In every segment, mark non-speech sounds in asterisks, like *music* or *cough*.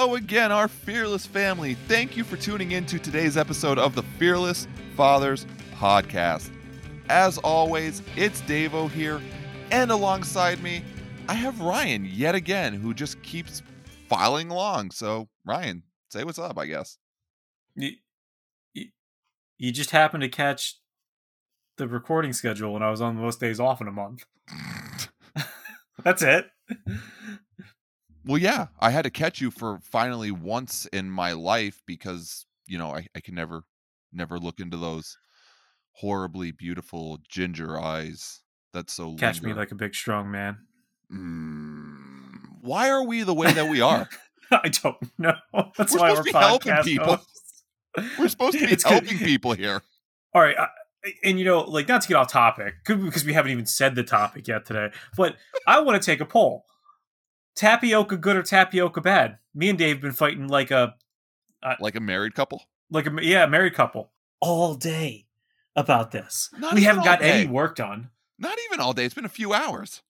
Hello again, our fearless family. Thank you for tuning in to today's episode of the Fearless Fathers Podcast. As always, it's Davo here, and alongside me, I have Ryan yet again, who just keeps filing along. So, Ryan, say what's up, I guess. You, you, you just happened to catch the recording schedule when I was on the most days off in a month. *laughs* *laughs* That's it. *laughs* Well, yeah, I had to catch you for finally once in my life because, you know, I, I can never, never look into those horribly beautiful ginger eyes. That's so Catch me like a big strong man. Mm, why are we the way that we are? *laughs* I don't know. *laughs* That's We're why supposed we're to be helping people. hosts. *laughs* We're supposed to be It's good. helping people here. All right, I, and you know, like not to get off topic, because we haven't even said the topic yet today. But I want to take a poll: tapioca good or tapioca bad? Me and Dave have been fighting like a uh, Like a married couple. like a yeah married couple all day about this. Not we haven't got day. any work done. Not even all day. It's been a few hours.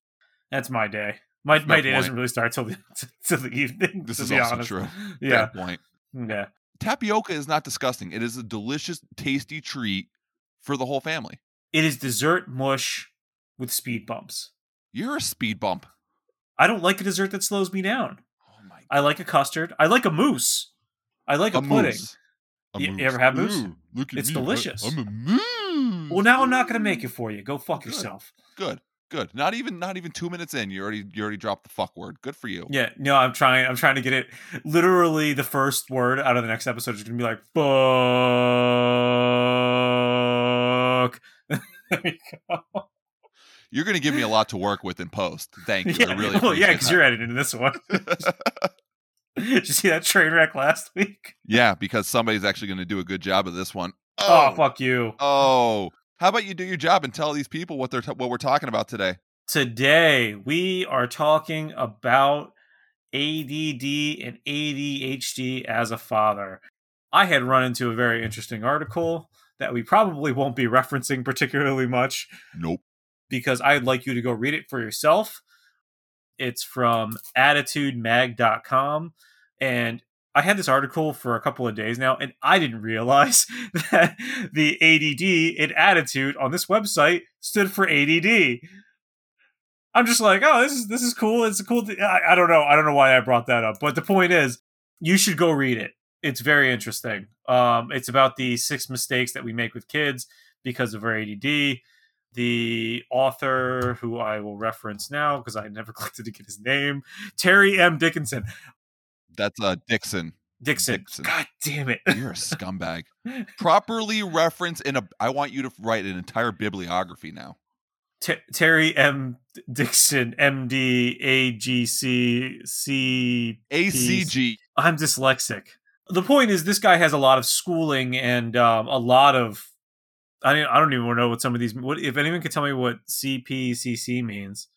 That's my day. My my Fair day point. doesn't really start till the *laughs* till the evening. This to is be also honest. true. Yeah, Fair point. yeah. Tapioca is not disgusting. It is a delicious, tasty treat for the whole family. It is dessert mush with speed bumps. You're a speed bump. I don't like a dessert that slows me down. Oh my I like a custard. I like a mousse. I like a, pudding. A You- you ever have mousse? Ooh, look at It's me. delicious. I, am a mousse. Well, now I'm not going to make it for you. Go fuck Good. yourself. Good, good. Not even, not even two minutes in, you already, you already dropped the fuck word. Good for you. Yeah, no, I'm trying. I'm trying to get it. Literally, the first word out of the next episode is going to be like "fuck." *laughs* there you go. You're going to give me a lot to work with in post. *laughs* Thank you. I Yeah, really well, yeah, because you're editing this one. *laughs* *laughs* Did you see that train wreck last week? yeah, because somebody's actually going to do a good job of this one. Oh, oh, fuck you. Oh, how about you do your job and tell these people what they're t- what we're talking about today? Today we are talking about ADD and ADHD as a father. I had run into a very interesting article that we probably won't be referencing particularly much Nope. Because I'd like you to go read it for yourself. It's from additudemag.com. And I had this article for a couple of days now, and I didn't realize *laughs* that the ADD in attitude on this website stood for ADD. I'm just like, oh, this is this is cool. It's a cool. Th- I, I don't know. I don't know why I brought that up, but the point is, you should go read it. It's very interesting. Um, it's about the six mistakes that we make with kids because of our ADD. The author, who I will reference now because I never *laughs* clicked to get his name, Terry M. Dickinson. That's uh Dixon. Dixon. Dixon. God damn it. You're a scumbag. *laughs* Properly reference in a. I want you to write an entire bibliography now. T- Terry M. Dixon, MD, AGC, C. ACG. I'm dyslexic. The point is, this guy has a lot of schooling and um, a lot of. I don't, I don't even know what some of these. What if anyone could tell me what CPCC means?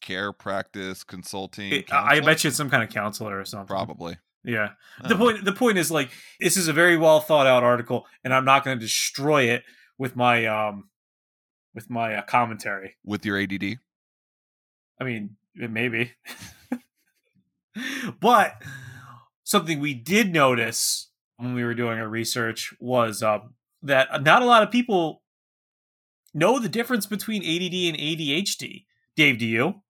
Care practice consulting. It- I bet you it's some kind of counselor or something. Probably. Yeah. The know. point. The point is like this is a very well thought out article, and I'm not going to destroy it with my um, with my uh, commentary. with your ADD. I mean, maybe. *laughs* but something we did notice when we were doing our research was um, that not a lot of people know the difference between ADD and ADHD. Dave, do you?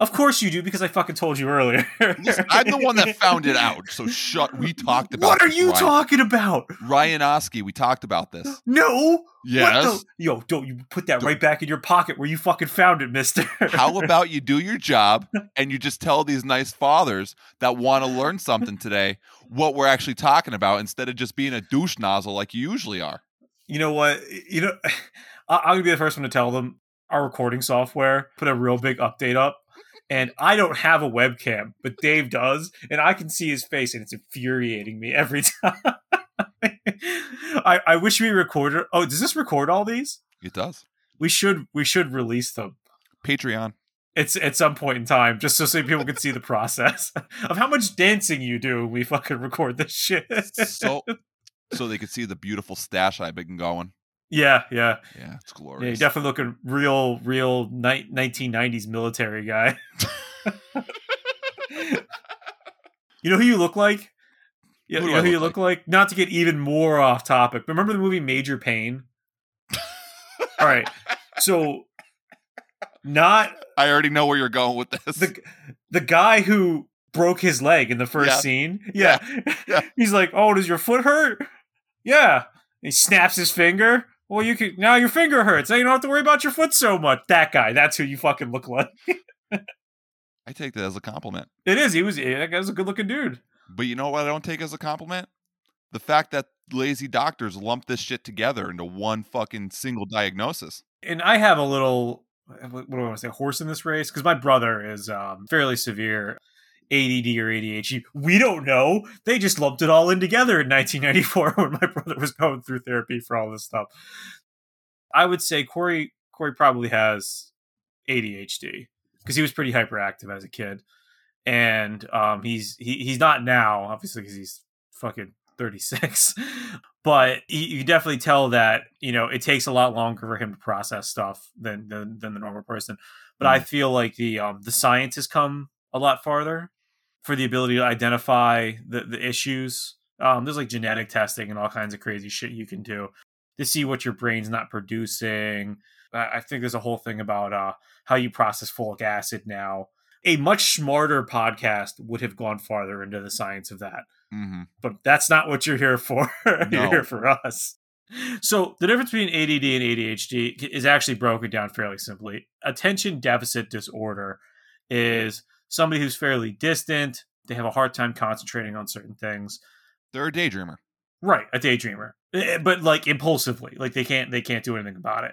Of course you do, because I fucking told you earlier. Listen, I'm the one that found it out. So *laughs* shut. We talked about. What are you Ryan. talking about? Ryan Oski. We talked about this. *gasps* No. Yes. Yo, don't you put that Don't- right back in your pocket where you fucking found it, mister. *laughs* How about you do your job *laughs* and you just tell these nice fathers that want to learn something today what we're actually talking about instead of just being a douche nozzle like you usually are. you know what? You know, *sighs* I- I'm gonna be the first one to tell them our recording software put a real big update up, and I don't have a webcam, but Dave does, and I can see his face, and it's infuriating me every *laughs* time. I, I wish we recorded. Oh, does this record all these? It does. We should we should release them. Patreon. It's at some point in time, just so, so people can see the process *laughs* of how much dancing you do. We fucking record this shit. So *laughs* so they could see the beautiful stash I've been going. Yeah, yeah. Yeah, it's Yeah, you're glorious. definitely looking real, real ni- 1990s military guy. you *laughs* You know who you look like? You, Who you know who you look look like? Not to get even more off topic. but Remember the movie Major Payne? *laughs* All right. So not I already know where you're going with this. the the guy who broke his leg in the first Yeah. scene. Yeah. Yeah. *laughs* He's like, "Oh, does your foot hurt?" Yeah. He snaps his finger. Well, you can now your finger hurts. Now you don't have to worry about your foot so much. That guy. That's who you fucking look like. *laughs* I take that as a compliment. It is. He was. That guy's a good looking dude. But you know what I don't take as a compliment? The fact that lazy doctors lump this shit together into one fucking single diagnosis. and I have a little what do I want to say horse in this race because my brother is um, fairly severe ADD or ADHD. We don't know. They just lumped it all in together in 1994 *laughs* when my brother was going through therapy for all this stuff. I would say Corey Corey probably has ADHD because he was pretty hyperactive as a kid, and um, he's he, he's not now obviously because he's fucking 36 *laughs* but you, you definitely tell that you know it takes a lot longer for him to process stuff than than, than the normal person but i feel like the um the science has come a lot farther for the ability to identify the the issues um there's like genetic testing and all kinds of crazy shit you can do to see what your brain's not producing i, I think there's a whole thing about uh how you process folic acid now a much smarter podcast would have gone farther into the science of that hmm but that's not what you're here for. *laughs* No. you're here for us. So the difference between ADD and ADHD is actually broken down fairly simply. Attention deficit disorder is somebody who's fairly distant. They have a hard time concentrating on certain things. They're a daydreamer. Right, a daydreamer, Eh, but like impulsively, like they can't they can't do anything about it.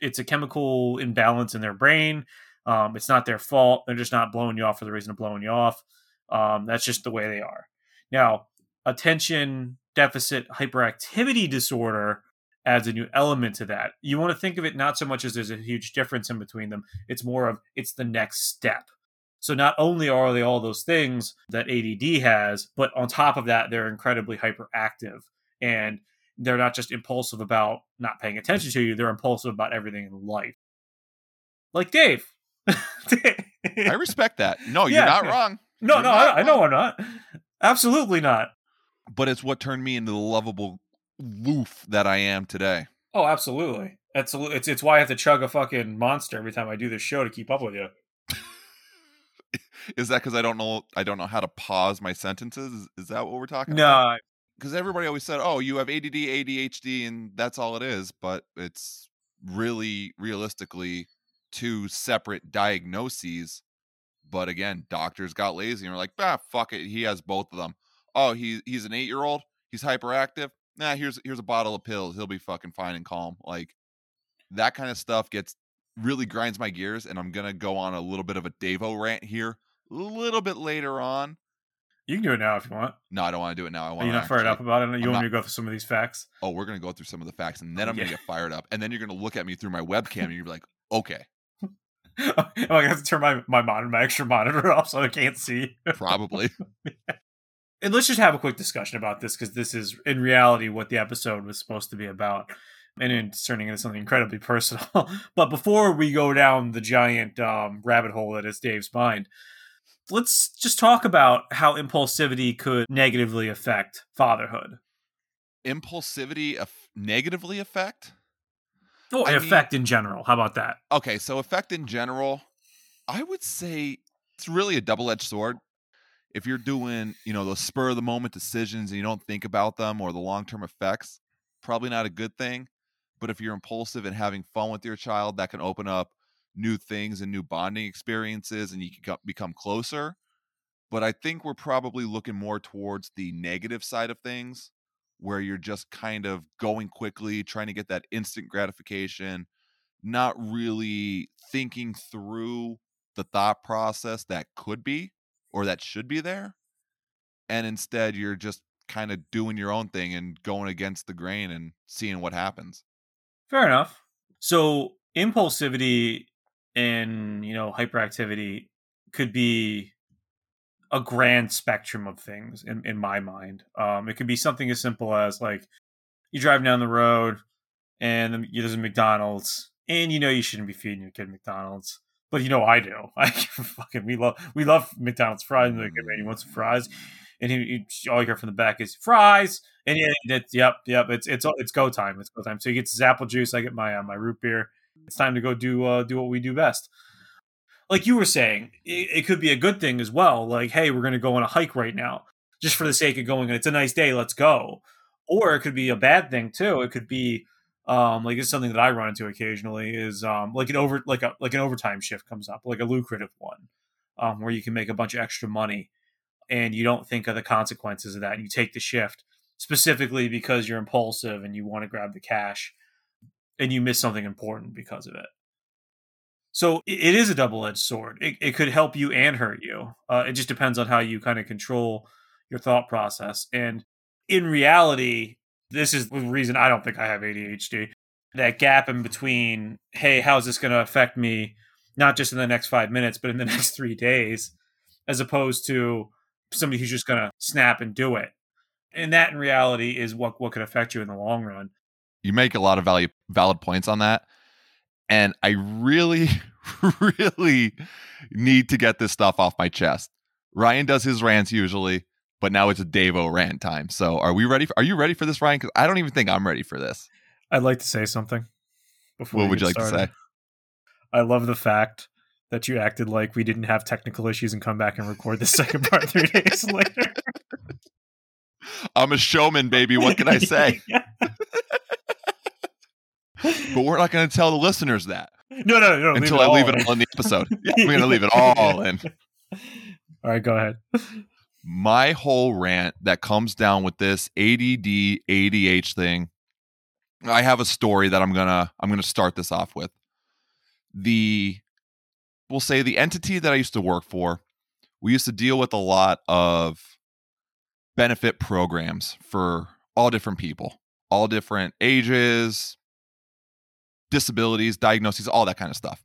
It's a chemical imbalance in their brain. Um, it's not their fault. They're just not blowing you off for the reason of blowing you off. Um, that's just the way they are. Now, attention deficit hyperactivity disorder adds a new element to that. You want to think of it not so much as there's a huge difference in between them. It's more of it's the next step. So not only are they all those things that ADD has, but on top of that, they're incredibly hyperactive and they're not just impulsive about not paying attention to you, they're impulsive about everything in life. Like Dave. *laughs* I respect that. No, you're not wrong. no, You're no, I, I know. I'm not. Absolutely not. But it's what turned me into the lovable loof that I am today. Oh, absolutely. It's, it's it's why I have to chug a fucking monster every time I do this show to keep up with you. Is that because I don't know I don't know how to pause my sentences? Is, is that what we're talking about? No, Because everybody always said, "Oh, you have ADD, ADHD, and that's all it is." But it's really, realistically, two separate diagnoses. But again, doctors got lazy and were like, "Ah, fuck it, he has both of them." Oh, he he's an eight year old. He's hyperactive. Nah, here's here's a bottle of pills. He'll be fucking fine and calm. Like that kind of stuff gets really grinds my gears, and I'm gonna go on a little bit of a Davo rant here a little bit later on. you can do it now if you want. No, I don't want to do it now. I Are want you to not fired up about it? You I'm want not- me to go through some of these facts? Oh, we're gonna go through some of the facts, and then I'm Yeah. gonna get fired up, and then you're gonna look at me through my webcam, and you're like, "Okay, I'm *laughs* I gonna have to turn my my monitor, my extra monitor *laughs* off so I can't see? probably." *laughs* and let's just have a quick discussion about this because this is in reality what the episode was supposed to be about and it's turning into something incredibly personal but before we go down the giant um, rabbit hole that is dave's mind let's just talk about how impulsivity could negatively affect fatherhood Impulsivity aff- negatively affect. oh I mean- affect in general how about that Okay, so effect in general, I would say it's really a double-edged sword. If you're doing, you know, those spur of the moment decisions and you don't think about them or the long-term effects, probably not a good thing. But if you're impulsive and having fun with your child, that can open up new things and new bonding experiences and you can become closer. But I think we're probably looking more towards the negative side of things where you're just kind of going quickly, trying to get that instant gratification, not really thinking through the thought process that could be or that should be there. And instead, you're just kind of doing your own thing and going against the grain and seeing what happens. fair enough so impulsivity and you know hyperactivity could be a grand spectrum of things in, in my mind um, it could be something as simple as like you drive down the road and there's a mcdonald's and you know you shouldn't be feeding your kid mcdonald's but you know i do *laughs* i fucking we love we love mcdonald's fries and like, "Hey, man, you want some fries and he, he, all you hear from the back is fries, and yeah, yep, yep, it's it's it's go time, it's go time. So he gets his apple juice, I get my uh, my root beer. It's time to go do uh, do what we do best. Like you were saying, it, it could be a good thing as well. Like, hey, we're going to go on a hike right now, just for the sake of going. It's a nice day, let's go. Or it could be a bad thing too. It could be um, like it's something that I run into occasionally is um, like an over like a like an overtime shift comes up, like a lucrative one, um, where you can make a bunch of extra money, and you don't think of the consequences of that, and you take the shift specifically because you're impulsive and you want to grab the cash, and you miss something important because of it. So it is a double edged sword. It, it could help you and hurt you. Uh, it just depends on how you kind of control your thought process. And in reality, this is the reason I don't think I have ADHD. That gap in between, hey, how's this going to affect me, not just in the next five minutes, but in the *laughs* next three days, as opposed to somebody who's just going to snap and do it. And that in reality is what, what could affect you in the long run. You make a lot of value, valid points on that. And I really, *laughs* really need to get this stuff off my chest. Ryan does his rants usually but now it's a Davo rant time. So are we ready? For, are you ready for this, Ryan? Because I don't even think I'm ready for this. I'd like to say something. Before what would you like started. to say? I love the fact that you acted like we didn't have technical issues and come back and record the second part three *laughs* days later. I'm a showman, baby. What can I *laughs* say? *laughs* but we're not going to tell the listeners that. No, no, no. Until leave I *laughs* leave it all in the episode. Yeah, we're going to leave it all in. All right, go ahead my whole rant that comes down with this ADD ADH thing I have a story that I'm going to I'm going to start this off with the we'll say the entity that I used to work for we used to deal with a lot of benefit programs for all different people all different ages disabilities diagnoses all that kind of stuff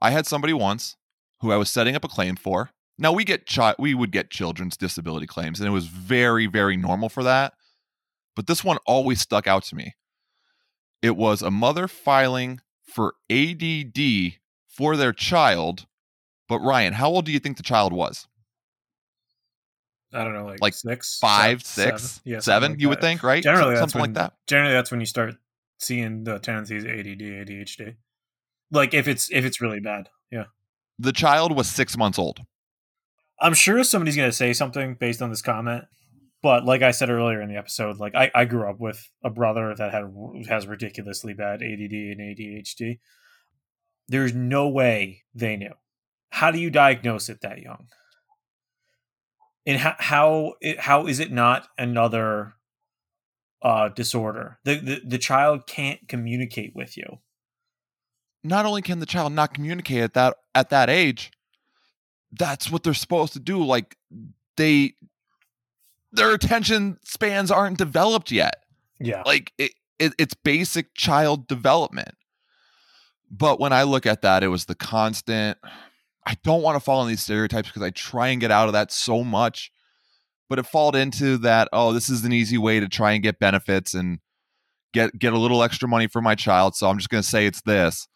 I had somebody once who I was setting up a claim for now we get chi- we would get children's disability claims, and it was very very normal for that. But this one always stuck out to me. It was a mother filing for ADD for their child. But Ryan, how old do you think the child was? I don't know, like, like six, five, seven, six, seven. Yeah, seven like you that. would think, right? Generally, something when, like that. Generally, that's when you start seeing the tendencies ADD, ADHD. Like if it's if it's really bad, yeah. The child was six months old. I'm sure somebody's going to say something based on this comment. But like I said earlier in the episode, like I, I grew up with a brother that had has ridiculously bad ADD and ADHD. There's no way they knew. How do you diagnose it that young? And how how, how is it not another uh, disorder? The, the the child can't communicate with you. Not only can the child not communicate at that at that age, that's what they're supposed to do. Like they their attention spans aren't developed yet. Yeah. Like it, it, it's basic child development. But when I look at that, it was the constant I don't want to fall in these stereotypes because I try and get out of that so much. But it falled into that, oh, this is an easy way to try and get benefits and get get a little extra money for my child. So I'm just gonna say it's this.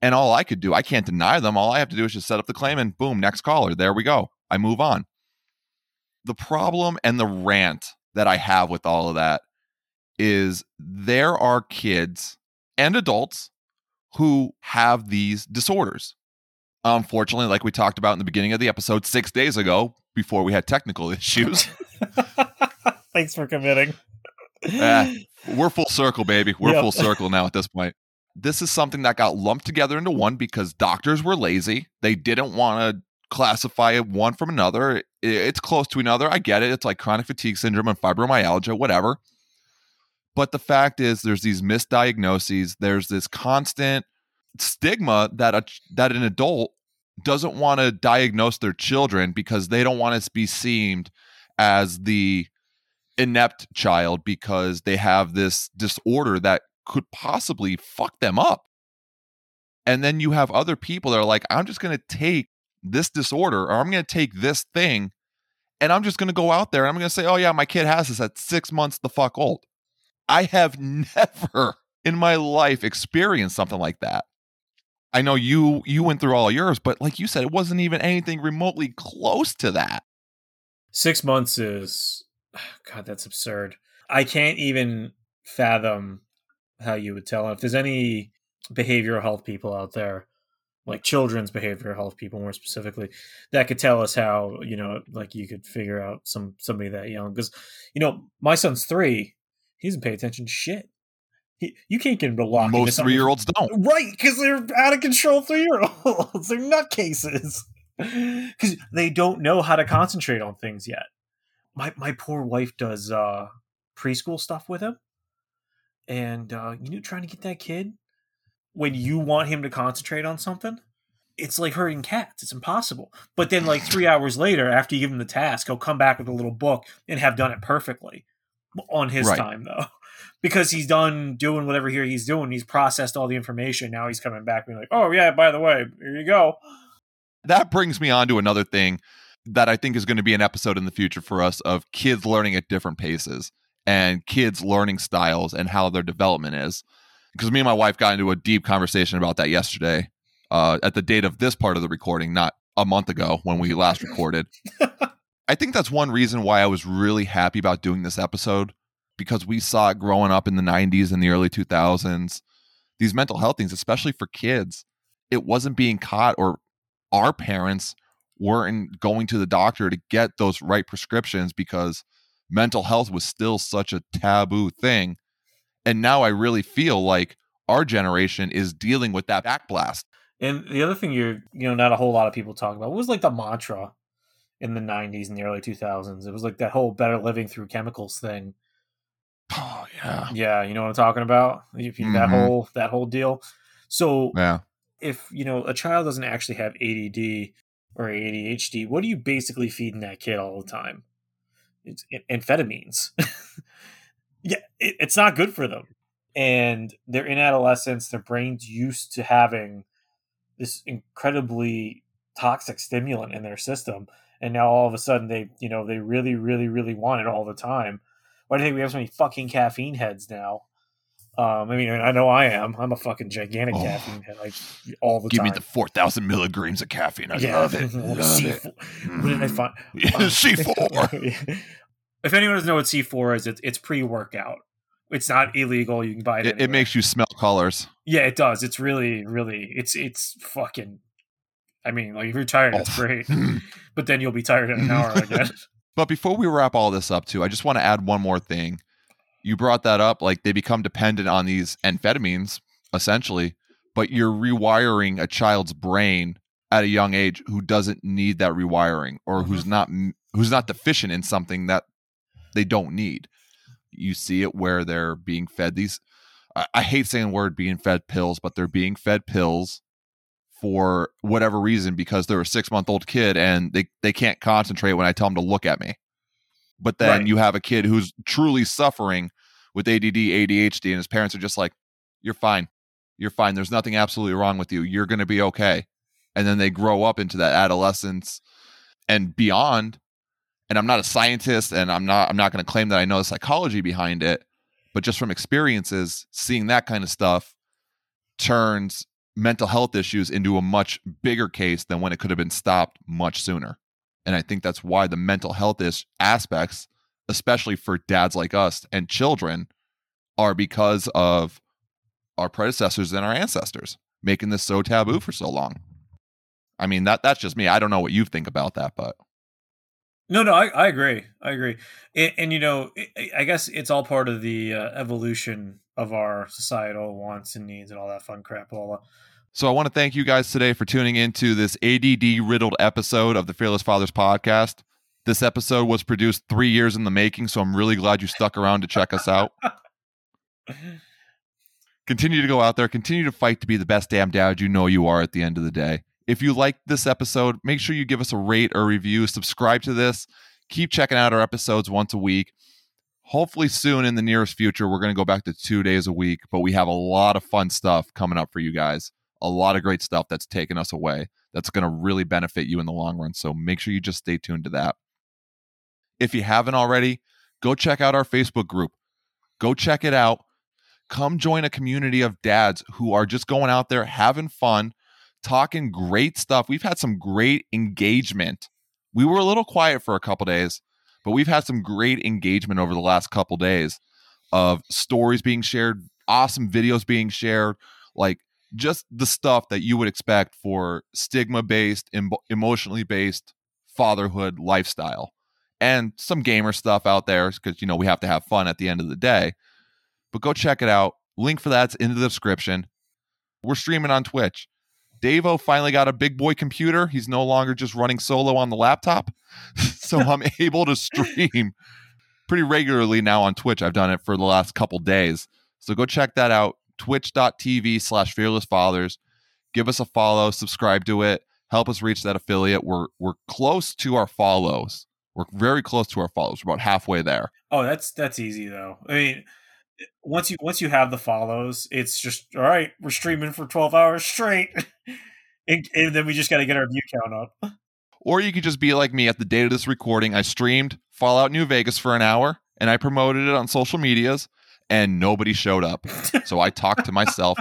And all I could do, I can't deny them. All I have to do is just set up the claim and boom, next caller. There we go. I move on. The problem and the rant that I have with all of that is there are kids and adults who have these disorders. Unfortunately, like we talked about in the beginning of the episode six days ago, before we had technical *laughs* issues. *laughs* Thanks for committing. uh, we're full circle, baby. We're yep. full circle now at this point this is something that got lumped together into one because doctors were lazy. They didn't want to classify it one from another. It's close to another. I get it. It's like chronic fatigue syndrome and fibromyalgia, whatever. But the fact is, there's these misdiagnoses. There's this constant stigma that a, that an adult doesn't want to diagnose their children because they don't want to be seen as the inept child because they have this disorder that could possibly fuck them up. And then you have other people that are like, I'm just going to take this disorder or I'm going to take this thing and I'm just going to go out there and I'm going to say, oh, yeah, my kid has this at six months the fuck old. I have *laughs* never in my life experienced something like that. I know you you went through all yours, but like you said, it wasn't even anything remotely close to that. Six months is, *sighs* God, that's absurd. I can't even fathom how you would tell. If there's any behavioral health people out there, like children's behavioral health people more specifically, that could tell us how, you know, like you could figure out some somebody that young. Because, you know, my son's three, he doesn't pay attention to shit. He, you can't get him to lock Most three year olds don't. Right, because they're out of control three year olds. *laughs* they're nutcases. *laughs* Because they don't know how to concentrate on things yet. My my poor wife does uh, preschool stuff with him, and uh, you know, trying to get that kid when you want him to concentrate on something, it's like herding cats. It's impossible. But then, like three *laughs* hours later, after you give him the task, he'll come back with a little book and have done it perfectly on his Right. time, though, because he's done doing whatever here he's doing. He's processed all the information. Now he's coming back being like, "Oh yeah, by the way, here you go." That brings me on to another thing that I think is going to be an episode in the future for us of kids learning at different paces and kids learning styles and how their development is. Because me and my wife got into a deep conversation about that yesterday uh, at the date of this part of the recording, not a month ago when we last recorded. *laughs* I think that's one reason why I was really happy about doing this episode because we saw it growing up in the 90s and the early 2000s. These mental health things, especially for kids, it wasn't being caught, or our parents weren't going to the doctor to get those right prescriptions because mental health was still such a taboo thing. And now I really feel like our generation is dealing with that backblast. And the other thing you're, you know, not a whole lot of people talk about was like the mantra in the 90s and the early 2000s. It was like that whole better living through chemicals thing. Oh, yeah. Yeah, you know what I'm talking about? You, That mm-hmm. whole that whole deal. So Yeah. if, you know, a child doesn't actually have ADD or ADHD, what are you basically feeding that kid all the time? It's amphetamines. *laughs* yeah, it, it's not good for them. And they're in adolescence, their brain's used to having this incredibly toxic stimulant in their system and now all of a sudden they you know they really really really want it all the time why do you think we have so many fucking caffeine heads now um i mean i know i am i'm a fucking gigantic Oh. caffeine head like all the Give me the 4,000 milligrams of caffeine. I yeah love it. *laughs* Love C4. it. what did i find *laughs* *laughs* C4. if anyone doesn't know what c4 is it's, it's pre-workout it's not illegal you can buy it It, it makes you smell colors. Yeah, it does. It's really, really, it's it's fucking. I mean, like if you're tired, it's Oh. great, but then you'll be tired in an hour again. But before we wrap all this up, too, I just want to add one more thing. You brought that up, like they become dependent on these amphetamines, essentially, but you're rewiring a child's brain at a young age who doesn't need that rewiring or who's mm-hmm. not who's not deficient in something that they don't need. You see it where they're being fed these. I, I hate saying the word being fed pills, but they're being fed pills for whatever reason because they're a six month old kid and they, they can't concentrate when I tell them to look at me. But then Right. you have a kid who's truly suffering with ADD, ADHD, and his parents are just like, You're fine. You're fine. There's nothing absolutely wrong with you. You're going to be okay. And then they grow up into that adolescence and beyond. And I'm not a scientist and I'm not I'm not going to claim that I know the psychology behind it, but just from experiences, seeing that kind of stuff turns mental health issues into a much bigger case than when it could have been stopped much sooner. And I think that's why the mental health is aspects, especially for dads like us and children, are because of our predecessors and our ancestors making this so taboo for so long. I mean that that's just me. I don't know what you think about that, but No, no, I, I agree. I agree. And, and you know, I- guess it's all part of the uh, evolution of our societal wants and needs and all that fun crap. All So I want to thank you guys today for tuning into this ADD riddled episode of the Fearless Fathers podcast. This episode was produced three years in the making, so I'm really glad you stuck around to check us out. *laughs* Continue to go out there, continue to fight to be the best damn dad you know you are at the end of the day. If you liked this episode, make sure you give us a rate or review, subscribe to this, keep checking out our episodes once a week. Hopefully, soon in the nearest future, we're going to go back to two days a week, but we have a lot of fun stuff coming up for you guys a lot of great stuff that's taken us away that's going to really benefit you in the long run. So make sure you just stay tuned to that. If you haven't already, go check out our Facebook group. Go check it out. Come join a community of dads who are just going out there having fun, talking great stuff. We've had some great engagement. We were a little quiet for a couple days, but we've had some great engagement over the last couple days of stories being shared, awesome videos being shared, like just the stuff that you would expect for stigma based, em- emotionally based fatherhood lifestyle. And some gamer stuff out there because, you know, we have to have fun at the end of the day. But go check it out. Link for that's in the description. We're streaming on Twitch. Davo finally got a big boy computer. He's no longer just running solo on the laptop. *laughs* so I'm *laughs* able to stream pretty regularly now on Twitch. I've done it for the last couple days. So go check that out. Twitch.tv slash fearless fathers. Give us a follow, subscribe to it, help us reach that affiliate. We're we're close to our follows. We're very close to our follows. We're about halfway there. Oh, that's that's easy though. I mean, once you once you have the follows, it's just all right. We're streaming for twelve hours straight, *laughs* and, and then we just got to get our view count up. Or you could just be like me at the date of this recording. I streamed Fallout New Vegas for an hour and I promoted it on social medias, and nobody showed up. so I talked to myself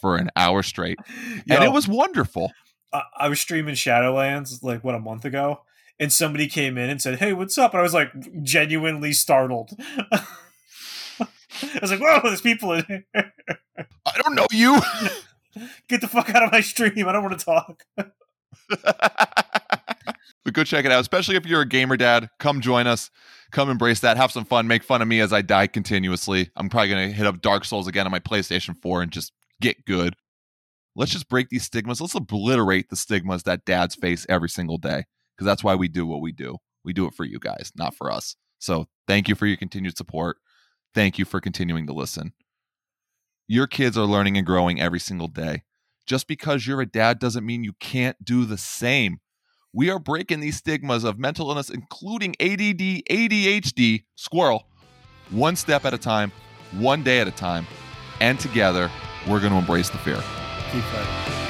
for an hour straight, Yo, and it was wonderful. I, I was streaming Shadowlands like what a month ago, and somebody came in and said, "Hey, what's up?" And I was like genuinely startled. *laughs* I was like, "Whoa, there's people in here! I don't know you. *laughs* Get the fuck out of my stream! I don't want to talk." *laughs* but go check it out, especially if you're a gamer dad. Come join us. Come embrace that. Have some fun. Make fun of me as I die continuously. I'm probably going to hit up Dark Souls again on my PlayStation 4 and just get good. Let's just break these stigmas. Let's obliterate the stigmas that dads face every single day because that's why we do what we do. We do it for you guys, not for us. So thank you for your continued support. Thank you for continuing to listen. Your kids are learning and growing every single day. Just because you're a dad doesn't mean you can't do the same. We are breaking these stigmas of mental illness, including ADD, ADHD, squirrel, one step at a time, one day at a time. And together, we're going to embrace the fear. Keep fighting.